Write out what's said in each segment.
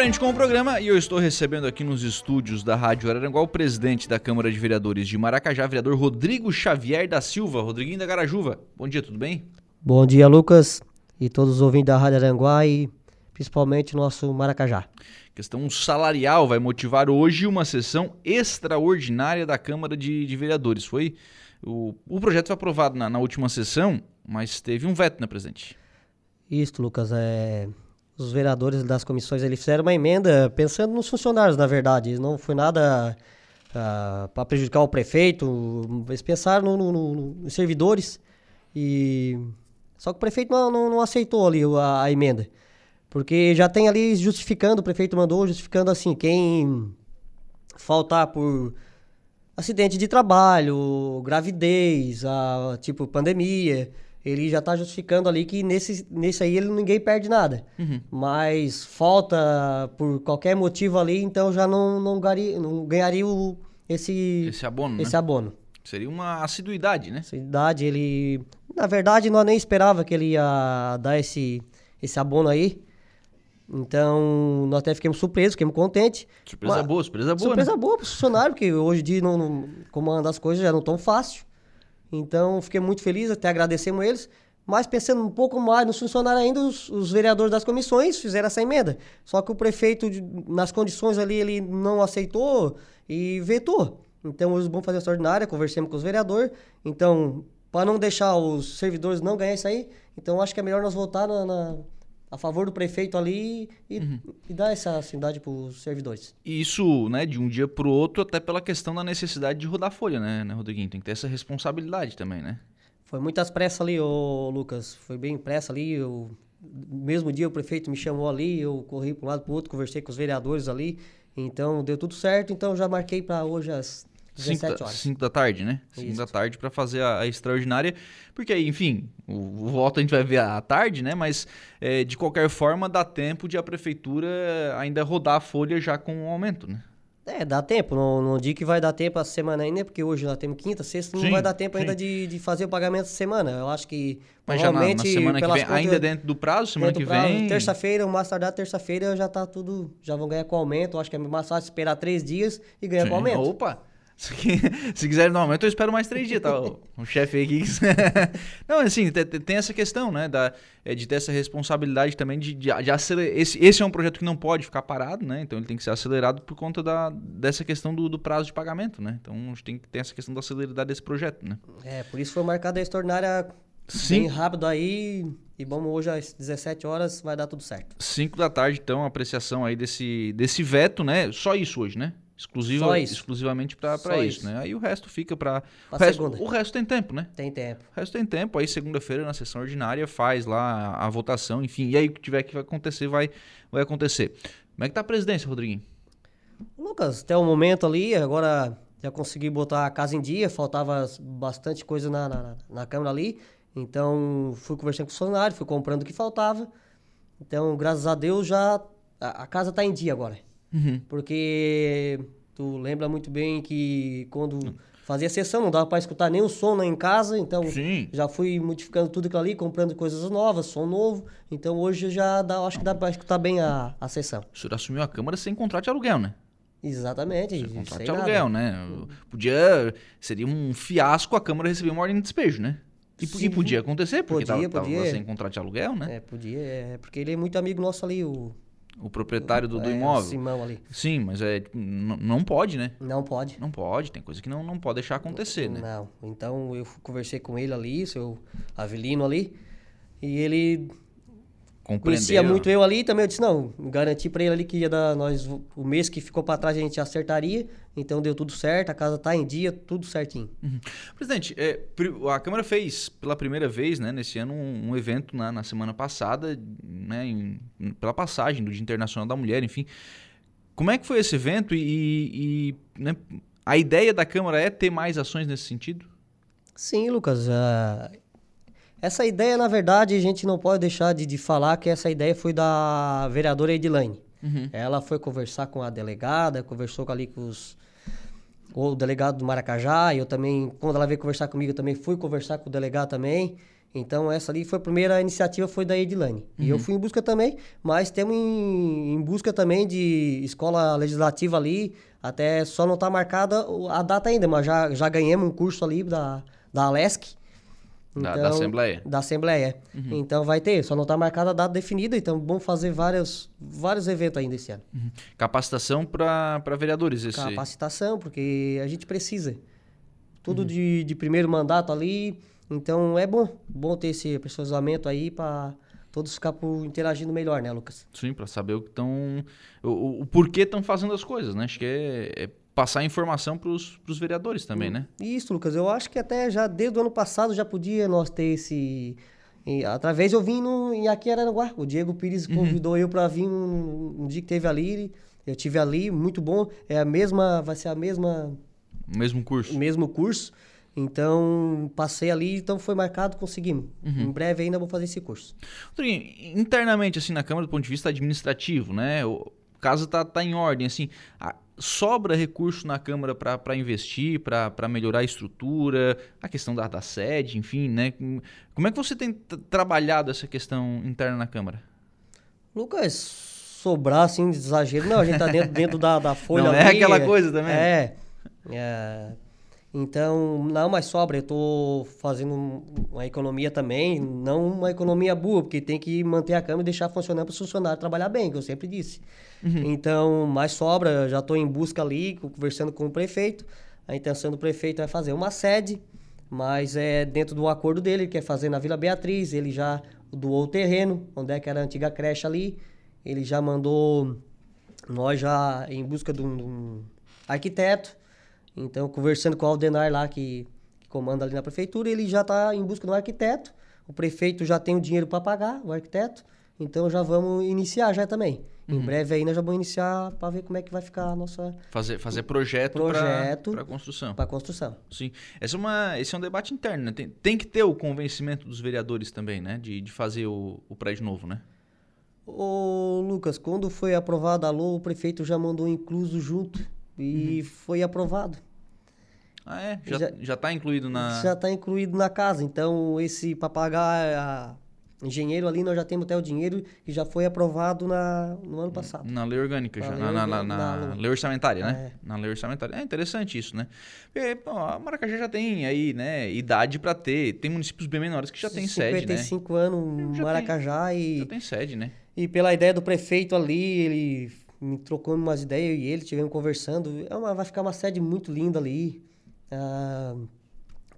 frente com o programa e eu estou recebendo aqui nos estúdios da Rádio Araranguá o presidente da Câmara de Vereadores de Maracajá, vereador Rodrigo Xavier da Silva. Rodriguinho da Garajuva. Bom dia, tudo bem? Bom dia, Lucas, e todos os ouvintes da Rádio Aranguá e principalmente nosso Maracajá. Questão salarial vai motivar hoje uma sessão extraordinária da Câmara de, de Vereadores. Foi o, o projeto foi aprovado na, na última sessão, mas teve um veto, né, presidente? Isso, Lucas, é os vereadores das comissões eles fizeram uma emenda pensando nos funcionários, na verdade. Não foi nada ah, para prejudicar o prefeito. Eles pensaram no, no, no, nos servidores e só que o prefeito não, não, não aceitou ali a, a, emenda. Porque já tem ali justificando, o prefeito mandou justificando assim, quem faltar por acidente de trabalho, gravidez, a, tipo pandemia, ele já está justificando ali que nesse, nesse aí ele, ninguém perde nada. Uhum. Mas falta por qualquer motivo ali, então já não, não, gari, não ganharia o, esse, esse abono. Esse né? abono. Seria uma assiduidade, né? Assiduidade, ele. Na verdade, nós nem esperava que ele ia dar esse, esse abono aí. Então, nós até ficamos surpresos, ficamos contentes. Surpresa mas, boa, surpresa boa. Surpresa né? boa para o funcionário, porque hoje em dia, não, não, como anda as coisas, já não tão fácil. Então, fiquei muito feliz, até agradecemos eles. Mas pensando um pouco mais nos funcionários ainda, os, os, vereadores das comissões fizeram essa emenda. Só que o prefeito, nas condições ali, ele não aceitou e vetou. Então, eles vão fazer extraordinária, conversemos com os vereadores. Então, para não deixar os servidores não ganhar isso aí, então acho que é melhor nós voltar na, na a favor do prefeito ali e, uhum. e dar essa cidade para os servidores. E isso, né, de um dia para o outro, até pela questão da necessidade de rodar folha, né, né, Rodriguinho? Tem que ter essa responsabilidade também, né? Foi muitas pressas ali, ô Lucas. Foi bem pressa ali. Eu, mesmo dia o prefeito me chamou ali, eu corri para um lado para o outro, conversei com os vereadores ali. Então deu tudo certo, então já marquei para hoje às 17 horas. 5 da tarde, né? 5 da tarde para fazer a, a, extraordinária. Porque aí, enfim, o, o, voto a gente vai ver à tarde, né? Mas é, de qualquer forma dá tempo de a prefeitura ainda rodar a folha já com o um aumento, né? É, dá tempo. Não, não digo que vai dar tempo a semana ainda, porque hoje nós temos quinta, sexta, sim, não vai dar tempo sim. ainda de, de fazer o pagamento essa semana. Eu acho que Mas já na, na semana que vem, ainda dentro do prazo, semana que vem... Terça-feira, mais tardar terça-feira já tá tudo... Já vão ganhar com aumento. Eu acho que é mais fácil esperar três dias e ganhar sim. com aumento. Opa! Se quiser dar um aumento, eu espero mais três dias, tá? Um chefe aí que. Não, assim, tem essa questão, né? Da, é de ter essa responsabilidade também de, de, de acelerar. Esse, esse é um projeto que não pode ficar parado, né? Então ele tem que ser acelerado por conta da, dessa questão do, do prazo de pagamento, né? Então a gente tem que ter essa questão da celeridade desse projeto, né? É, por isso foi marcada a extraordinária Sim. bem rápido aí. E vamos hoje às 17 horas, vai dar tudo certo. 5 da tarde, então, a apreciação aí desse, desse veto, né? Só isso hoje, né? Exclusiva. Exclusivamente para isso, isso, né? Aí o resto fica para. O, resto, o resto tem tempo, né? Tem tempo. O resto tem tempo. Aí segunda-feira, na sessão ordinária, faz lá a, a, votação, enfim. E aí o que tiver que acontecer, vai, vai acontecer. Como é que tá a presidência, Rodriguinho? Lucas, até o momento ali, agora já consegui botar a casa em dia, faltava bastante coisa na, na, na Câmara ali. Então fui conversando com o funcionário, fui comprando o que faltava. Então, graças a Deus, já a, a casa está em dia agora. Uhum. Porque tu lembra muito bem que quando fazia sessão, não dava para escutar nenhum som lá em casa, então Sim. já fui modificando tudo aquilo ali, comprando coisas novas, som novo. Então hoje já dá, acho que dá para escutar bem a, a sessão. O senhor assumiu a Câmara sem contrato de aluguel, né? Exatamente. Sem contrato de aluguel, nada. né? Podia. Seria um fiasco a Câmara receber uma ordem de despejo, né? E, e podia acontecer, porque podia, tava, podia. tava sem contrato de aluguel, né? É, podia, é, porque ele é muito amigo nosso ali, o o proprietário do, do é, imóvel. Simão ali. Sim, mas é não pode, né? Não pode. Não pode, tem coisa que não, não pode deixar acontecer, não, né? Não. Então eu conversei com ele ali, seu Avelino ali, e ele Conhecia muito eu ali também. Eu disse, não, garanti para ele ali que ia dar nós, o mês que ficou para trás a gente acertaria. Então deu tudo certo, a casa tá em dia, tudo certinho. Uhum. Presidente, é, a Câmara fez pela primeira vez, né, nesse ano, um, um evento na, na, semana passada, né, em, pela passagem do Dia Internacional da Mulher, enfim. Como é que foi esse evento e, e né, a ideia da Câmara é ter mais ações nesse sentido? Sim, Lucas. Uh, essa ideia, na verdade, a gente não pode deixar de, de falar que essa ideia foi da vereadora Edilane. Uhum. Ela foi conversar com a delegada, conversou ali com os, o delegado do Maracajá, e eu também, quando ela veio conversar comigo, eu também fui conversar com o delegado também. Então essa ali foi a primeira iniciativa foi da Edilane. E eu fui em busca também, mas temos em, em busca também de escola legislativa ali, até só não está marcada a data ainda, mas já, já ganhamos um curso ali da, da Alesc. Da- da Assembleia. Da Assembleia, é. Então vai ter, só não está marcada a data definida, então vamos fazer vários, vários eventos ainda esse ano. Uhum. Capacitação para vereadores. Esse... Capacitação, porque a gente precisa. Uhum. Tudo de, de primeiro mandato ali. Então é bom, bom ter esse aperfeiçoamento aí para todos ficar por, interagindo melhor, né, Lucas? Sim, para saber o que estão. O, o- o porquê estão fazendo as coisas, né? Acho que é, é passar informação para os vereadores também, né? Isso, Lucas, eu acho que até já desde o ano passado já podia nós ter esse. e, através eu vim no, em aqui em Aranaguá. O Diego Pires Uhum. convidou eu para vir um, um dia que teve ali. Eu tive ali, muito bom. É a mesma, vai ser a mesma O mesmo curso. mesmo curso. Então, passei ali, então foi marcado, conseguimos. Uhum. Em breve ainda vou fazer esse curso. Rodrigo, internamente, assim, na Câmara, do ponto de vista administrativo, né? O caso tá, tá em ordem, assim. a- sobra recurso na Câmara para investir, para melhorar a estrutura, a questão da, da sede, enfim, né? Como é que você tem trabalhado essa questão interna na Câmara? Lucas, sobrar assim de exagero, não, a gente tá dentro, dentro da, da folha Não é ali, aquela coisa também? É, é. Então, não, mas sobra, eu tô fazendo um- uma economia também, não uma economia boa, porque tem que manter a Câmara e deixar funcionando para os funcionários trabalhar bem, que eu sempre disse. Então, mais sobra, já estou em busca ali, conversando com o prefeito. A intenção do prefeito é fazer uma sede, mas é dentro do acordo dele, ele quer fazer na Vila Beatriz, ele já doou o terreno, onde é que era a antiga creche ali, ele já mandou nós já em busca de um, de um arquiteto, então conversando com o Aldenar lá que, que comanda ali na prefeitura, ele já está em busca de um arquiteto, o prefeito já tem o dinheiro para pagar o arquiteto, então já vamos iniciar já também. Em breve aí nós já vamos iniciar para ver como é que vai ficar a nossa Fazer, fazer projeto, Projeto. para construção. para construção. Sim. Essa é uma, esse é um debate interno, né? Tem, tem que ter o convencimento dos vereadores também, né? De, de fazer o, o prédio novo, né? Ô Lucas, quando foi aprovada a LOA, o prefeito já mandou incluso junto e foi aprovado. Ah, é? Já, Já- já tá incluído na... Já está incluído na casa. Então, esse para pagar engenheiro ali, nós já temos até o dinheiro que já foi aprovado na, no ano passado. Na lei orgânica, Na já. lei Na, na, na- na lei orçamentária, né? É. Na lei orçamentária. É interessante isso, né? Porque, pô, a Maracajá já tem aí, né, idade para ter. Tem municípios bem menores que já tem sede, né? 55 anos, Já Maracajá Já e, tem sede, né? e pela ideia do prefeito ali, ele me trocou umas ideias eu e ele tivemos conversando. É uma, vai ficar uma sede muito linda ali, ah,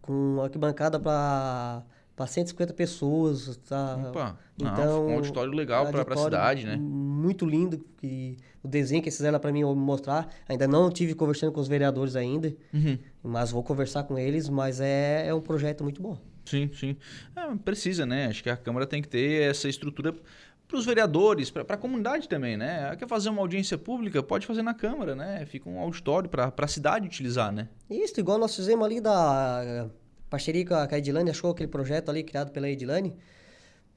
com arquibancada para para 150 pessoas, tá? Opa, não, Então, ficou um auditório legal pra auditório cidade, né? Muito lindo. Que o desenho que eles fizeram para mim mostrar. Ainda não tive conversando com os vereadores ainda, Uhum. mas vou conversar com eles. Mas é, é um projeto muito bom. Sim, sim. É, precisa, né? Acho que a Câmara tem que ter essa estrutura para os vereadores, para a comunidade também, né? Ah, Quer fazer uma audiência pública? Pode fazer na Câmara, né? Fica um auditório para a cidade utilizar, né? Isso, igual nós fizemos ali da parceria com a com a Edilane, achou aquele projeto ali criado pela Edilane.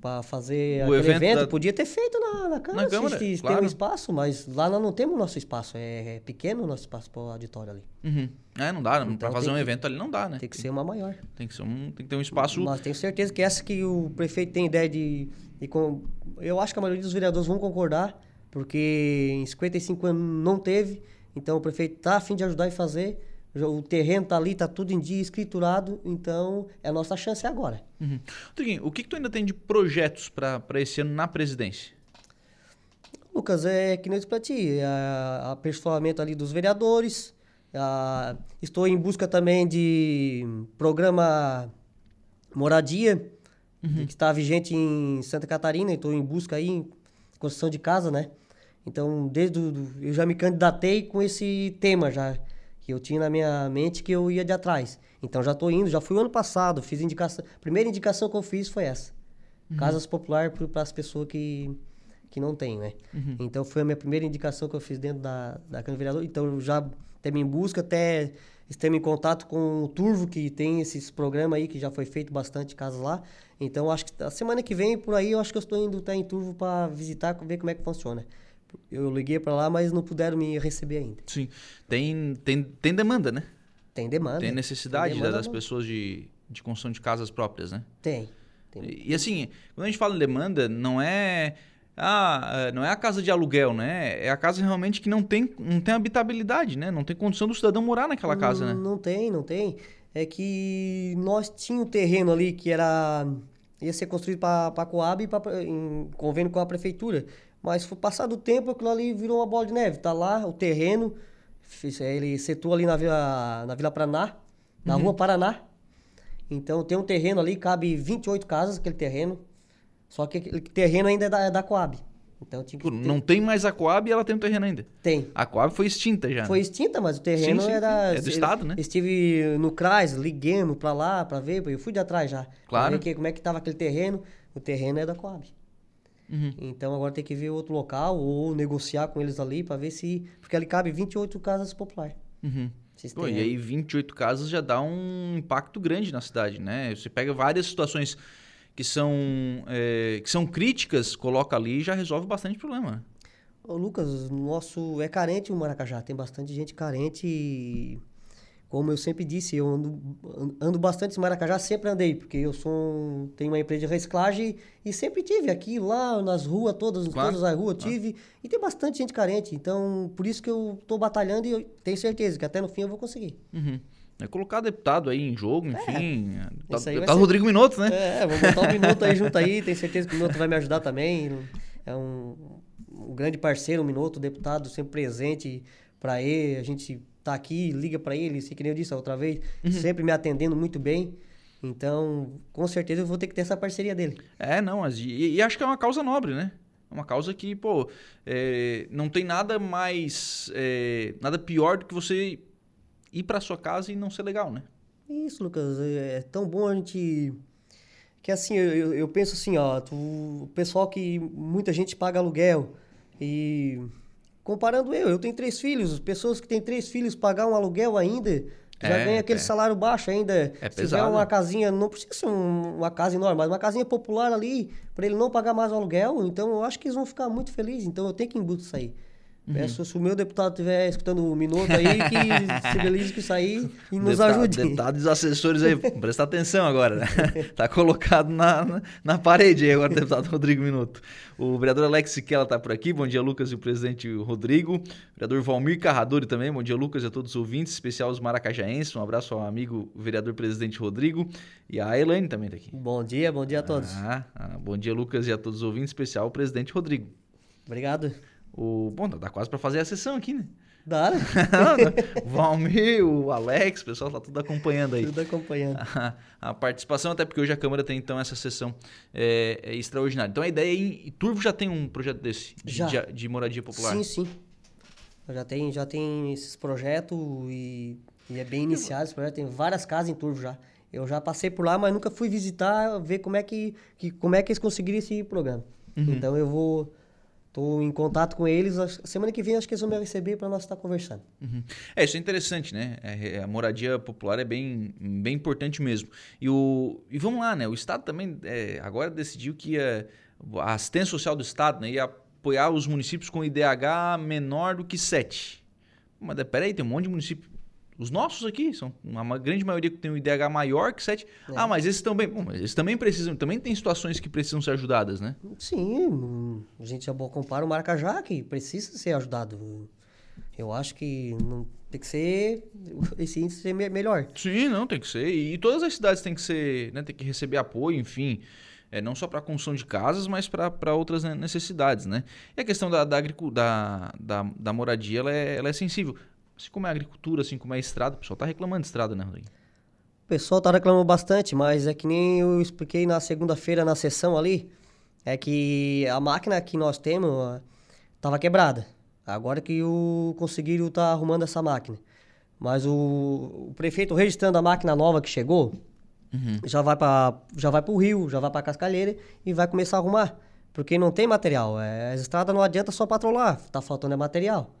Para fazer O evento evento, da- podia ter feito na, na Câmara, Na Câmara, se, se claro. tem um espaço, mas lá nós não temos o nosso espaço, é, é pequeno o nosso espaço para o auditório ali. Uhum. É, não dá. para Então fazer tem um que- evento ali não dá, né? Tem que ser uma maior. Tem que, ser um, tem que ter um espaço. Mas tenho certeza que essa que o prefeito tem ideia de, de com- eu acho que a maioria dos vereadores vão concordar, porque em 55 anos não teve, então o prefeito está a fim de ajudar e fazer. O terreno tá ali, tá tudo em dia, escriturado, então é a nossa chance agora. Uhum. Rodriguinho, o que, que tu ainda tem de projetos para esse ano na presidência? Lucas, é que nem eu disse pra ti, a- aperfeiçoamento ali dos vereadores, a- estou em busca também de programa moradia, que está vigente em Santa Catarina, estou em busca aí em construção de casa, né? Então, desde do- eu já me candidatei com esse tema já, que eu tinha na minha mente que eu ia de atrás. Então, já estou indo, já fui o ano passado, fiz indicação, primeira indicação que eu fiz foi essa. Casas populares para as pessoas que, que não têm, né? Então, foi a minha primeira indicação que eu fiz dentro da, da Câmara Vereador. Então, eu já estamos em busca, até estamos em contato com o Turvo, que tem esses programas aí, que já foi feito bastante casas lá. Então, acho que a semana que vem, por aí, eu acho que eu estou indo até em Turvo para visitar, ver como é que funciona. Eu liguei para lá, mas não puderam me receber ainda. Sim. Tem, tem, tem demanda, né? Tem demanda. Tem necessidade demanda das não- pessoas de, de construção de casas próprias, né? Tem. E, e assim, quando a gente fala em demanda, não é ah, não é a casa de aluguel, né? É a casa realmente que não tem, não tem habitabilidade, né? Não tem condição do cidadão morar naquela casa, né? Não tem, não tem. É que nós tínhamos um terreno ali que era ia ser construído para a Coab e pra, em convênio com a prefeitura. Mas foi passado o tempo, aquilo ali virou uma bola de neve. Tá lá o terreno, ele setou ali na Vila, na Vila Paraná, na uhum. Rua Paraná. Então tem um terreno ali, cabe 28 casas, aquele terreno. Só que aquele terreno ainda é da, é da Coab. Então tinha que ter... Não tem mais a Coab e ela tem um terreno ainda? Tem. A Coab foi extinta já. Foi extinta, mas o terreno sim, sim, era. É do Estado, né? Estive no CRAS, liguemos pra lá, pra ver, eu fui de atrás já. Claro. Que, como é que tava aquele terreno. O terreno é da Coab. Uhum. Então agora tem que ver outro local ou negociar com eles ali para ver se. Porque ali cabe 28 casas populares. Uhum. Pô, e aí 28 casas já dá um impacto grande na cidade, né? Você pega várias situações que são, é, que são críticas, coloca ali e já resolve bastante problema. Ô, Lucas, nosso é carente o Maracajá, tem bastante gente carente e como eu sempre disse, eu ando, ando bastante em Maracajá, sempre andei, porque eu sou tenho uma empresa de reciclagem e sempre tive aqui, lá nas ruas, todas, claro, todas as ruas claro. tive, e tem bastante gente carente, então por isso que eu estou batalhando e tenho certeza que até no fim eu vou conseguir. Uhum. É colocar deputado aí em jogo, é, enfim. É, tá, tá o Rodrigo Minuto, né? É, vou botar o Minuto aí junto aí, tenho certeza que o Minuto vai me ajudar também. É um, um grande parceiro, o Minuto, deputado, sempre presente para ele, a gente tá aqui, liga para ele, se que nem eu disse a outra vez, uhum. sempre me atendendo muito bem. Então, com certeza eu vou ter que ter essa parceria dele. É, não, e, e acho que é uma causa nobre, né? É uma causa que, pô, é, não tem nada mais. É, nada pior do que você ir para sua casa e não ser legal, né? Isso, Lucas. É, é tão bom a gente. Que assim, eu, eu penso assim, ó, tu, o pessoal que muita gente paga aluguel e Comparando eu, eu tenho três filhos, pessoas que têm três filhos pagar um aluguel ainda, já é, ganha aquele é. salário baixo ainda. É Se tiver uma casinha, não precisa ser um, uma casa enorme, mas uma casinha popular ali, para ele não pagar mais o aluguel, então eu acho que eles vão ficar muito felizes. Então eu tenho que embutir isso aí. Uhum. Peço, se o meu deputado estiver escutando o um minuto aí, que se feliz que sair e nos deputado, ajude. Deputados e assessores aí, presta atenção agora, né? Tá colocado na, na, na, parede aí agora o deputado Rodrigo Minuto. O vereador Alex Siquela tá por aqui, bom dia Lucas e o presidente Rodrigo. O vereador Valmir Carradori também, bom dia Lucas e a todos os ouvintes, especial os maracajaenses. Um abraço ao amigo vereador presidente Rodrigo e a Elaine também tá aqui. Bom dia, bom dia a todos. Ah, ah, bom dia Lucas e a todos os ouvintes, especial o presidente Rodrigo. Obrigado. O, bom, dá quase para fazer a sessão aqui, né? Dá, né? o Valmir, o Alex, o pessoal tá tudo acompanhando aí. Tudo acompanhando. A, a, participação, até porque hoje a Câmara tem então essa sessão é, é extraordinária. Então a ideia é em Turvo já tem um projeto desse, de, já. de, de moradia popular? Sim, sim. Já tem, já tem esses projetos e, e é bem iniciado esse projeto. Tem várias casas em Turvo já. Eu já passei por lá, mas nunca fui visitar, ver como é que, que, como é que eles conseguiram esse programa. Uhum. Então eu vou Estou em contato com eles. Semana que vem acho que eles vão me receber para nós estar conversando. Uhum. É, isso é interessante, né? É, é, a moradia popular é bem, bem importante mesmo. E, o, e vamos lá, né? O Estado também é, agora decidiu que ia, a assistência social do Estado né, ia apoiar os municípios com IDH menor do que 7. Mas peraí, tem um monte de município os nossos aqui são uma grande maioria que tem um IDH maior que 7. É. Ah, mas esses também, bom, eles também precisam, também tem situações que precisam ser ajudadas, né? Sim, a gente já compara o Maracajá que precisa ser ajudado. Eu acho que não tem que ser esse índice ser melhor. Sim, não tem que ser. E todas as cidades têm que ser, né, tem que receber apoio, enfim. É, não só para a construção de casas, mas para outras necessidades, né? E a questão da, da, da, da, da moradia, ela é, ela é sensível. Assim como é a agricultura, assim como é a estrada, o pessoal está reclamando de estrada, né, Rodrigo? O pessoal está reclamando bastante, mas é que nem eu expliquei na segunda-feira na sessão ali, é que a máquina que nós temos estava quebrada. Agora que o conseguiram tá arrumando essa máquina. Mas o, o prefeito registrando a máquina nova que chegou, uhum. já vai para já vai para o rio, já vai para Cascalheira e vai começar a arrumar, porque não tem material. É, as estradas não adianta só patrolar, tá faltando é material.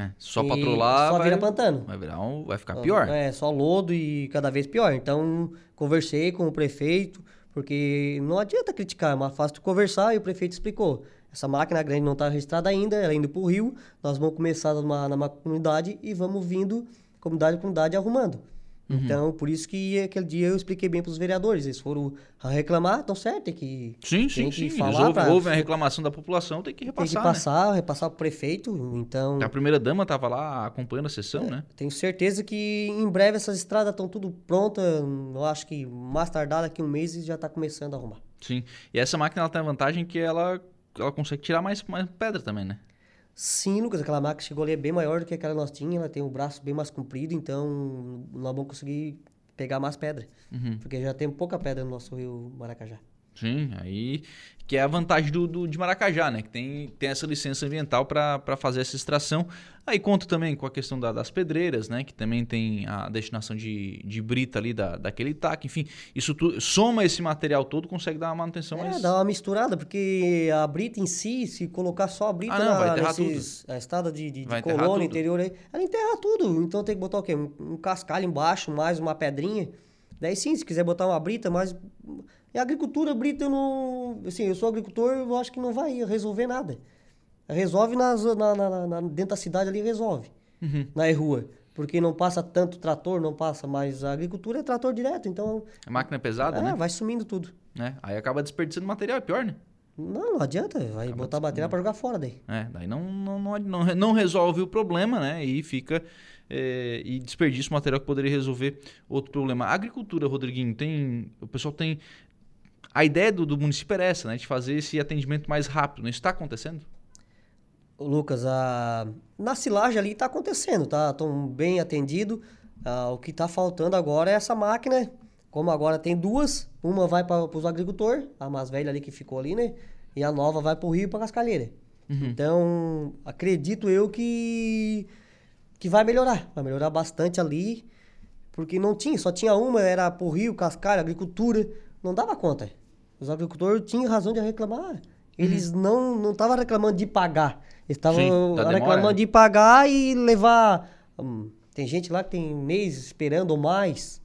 É, só e patrolar. Só vai, vira pantano. Vai virar um, vai ficar pior. É, só lodo e cada vez pior. Então, conversei com o prefeito, porque não adianta criticar, é mais fácil conversar e o prefeito explicou. Essa máquina grande não está registrada ainda, ela indo para o rio. Nós vamos começar numa, numa comunidade e vamos vindo comunidade comunidade arrumando. Uhum. Então, por isso que aquele dia eu expliquei bem para os vereadores. Eles foram reclamar, estão certo, tem que. Sim, sim, que sim. Falar Eles pra, ouvem a reclamação da população, tem que repassar. Tem que passar, né? repassar para o prefeito. Então. A primeira dama estava lá acompanhando a sessão, é, né? Tenho certeza que em breve essas estradas estão tudo prontas. Eu acho que mais tardar daqui um mês já está começando a arrumar. Sim. E essa máquina ela tem a vantagem que ela, ela consegue tirar mais, mais pedra também, né? Sim, Lucas, aquela máquina que chegou ali é bem maior do que aquela nós tínhamos, ela tem o braço bem mais comprido, então nós vamos conseguir pegar mais pedra. Uhum. Porque já tem pouca pedra no nosso rio Maracajá. Sim, aí que é a vantagem do, do, de Maracajá, né? Que tem, tem essa licença ambiental para fazer essa extração. Aí conta também com a questão da, das pedreiras, né? Que também tem a destinação de, de brita ali da, daquele taque. Enfim, isso tu, soma esse material todo, consegue dar uma manutenção é, mais... dá uma misturada, porque a brita em si, se colocar só a brita ah, não, na, nesses, a estrada de, de, de colônia, interior aí, ela enterra tudo. Então tem que botar o quê? Um, um cascalho embaixo, mais uma pedrinha. Daí sim, se quiser botar uma brita, mas e a agricultura, Brito, eu não. Assim, eu sou agricultor, eu acho que não vai resolver nada. Resolve nas, na, na, na dentro da cidade ali, resolve. Uhum. Na rua. Porque não passa tanto trator, não passa, mas a agricultura é trator direto, então. A máquina é pesada, é, né? vai sumindo tudo. É, aí acaba desperdiçando material, é pior, né? Não, não adianta, vai acaba botar material para jogar fora daí. É, daí não, não, não, não, não resolve o problema, né? E fica é, e desperdiça o material que poderia resolver outro problema. A agricultura, Rodriguinho, tem. O pessoal tem a ideia do, do município era essa, né? De fazer esse atendimento mais rápido. Isso está acontecendo? Lucas, a... na silagem ali está acontecendo, tá? Estão bem atendido. Ah, o que está faltando agora é essa máquina. Como agora tem duas, uma vai para os agricultores, a mais velha ali que ficou ali, né? E a nova vai para o rio e para Cascalheira. Uhum. Então, acredito eu que que vai melhorar, vai melhorar bastante ali, porque não tinha, só tinha uma, era para o rio, Cascalho, agricultura, não dava conta. Os agricultores tinham razão de reclamar. Eles uhum. não não estavam reclamando de pagar. Eles estavam reclamando de pagar e levar. Hum, tem gente lá que tem mês esperando ou mais,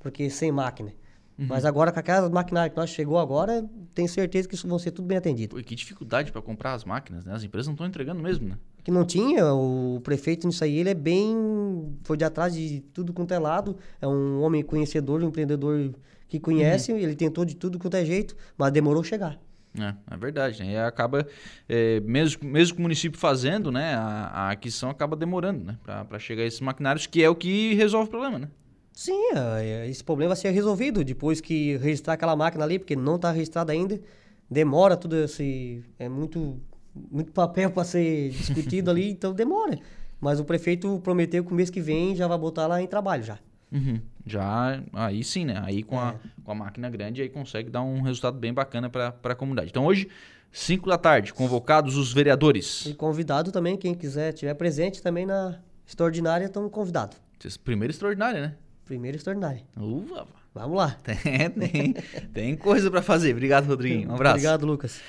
porque sem máquina. Uhum. Mas agora, com aquelas maquinárias que nós chegou agora, tenho certeza que isso vão ser tudo bem atendido. Pô, que dificuldade para comprar as máquinas, né? As empresas não estão entregando mesmo, né? Que não tinha, o prefeito nisso aí, ele é bem. Foi de atrás de tudo quanto é lado. É um homem conhecedor, um empreendedor que conhece, uhum. ele tentou de tudo quanto é jeito, mas demorou chegar. É, é verdade, né? E acaba, é, mesmo, mesmo com o município fazendo, né, a, a aquisição acaba demorando, né, para chegar a esses maquinários, que é o que resolve o problema, né? Sim, é, esse problema vai ser resolvido depois que registrar aquela máquina ali, porque não está registrada ainda, demora tudo esse, é muito, muito papel para ser discutido ali, então demora. Mas o prefeito prometeu que o mês que vem já vai botar lá em trabalho já. Uhum. Já, aí sim, né? Aí com, é. a, com a máquina grande, aí consegue dar um resultado bem bacana para a comunidade. Então hoje, 5 da tarde, convocados os vereadores. E convidado também, quem quiser, tiver presente também na extraordinária, estão convidados. Primeiro extraordinária, né? Primeiro extraordinária. Uva. Vamos lá. Tem, tem, tem coisa para fazer. Obrigado, Rodriguinho. Um abraço. Obrigado, Lucas.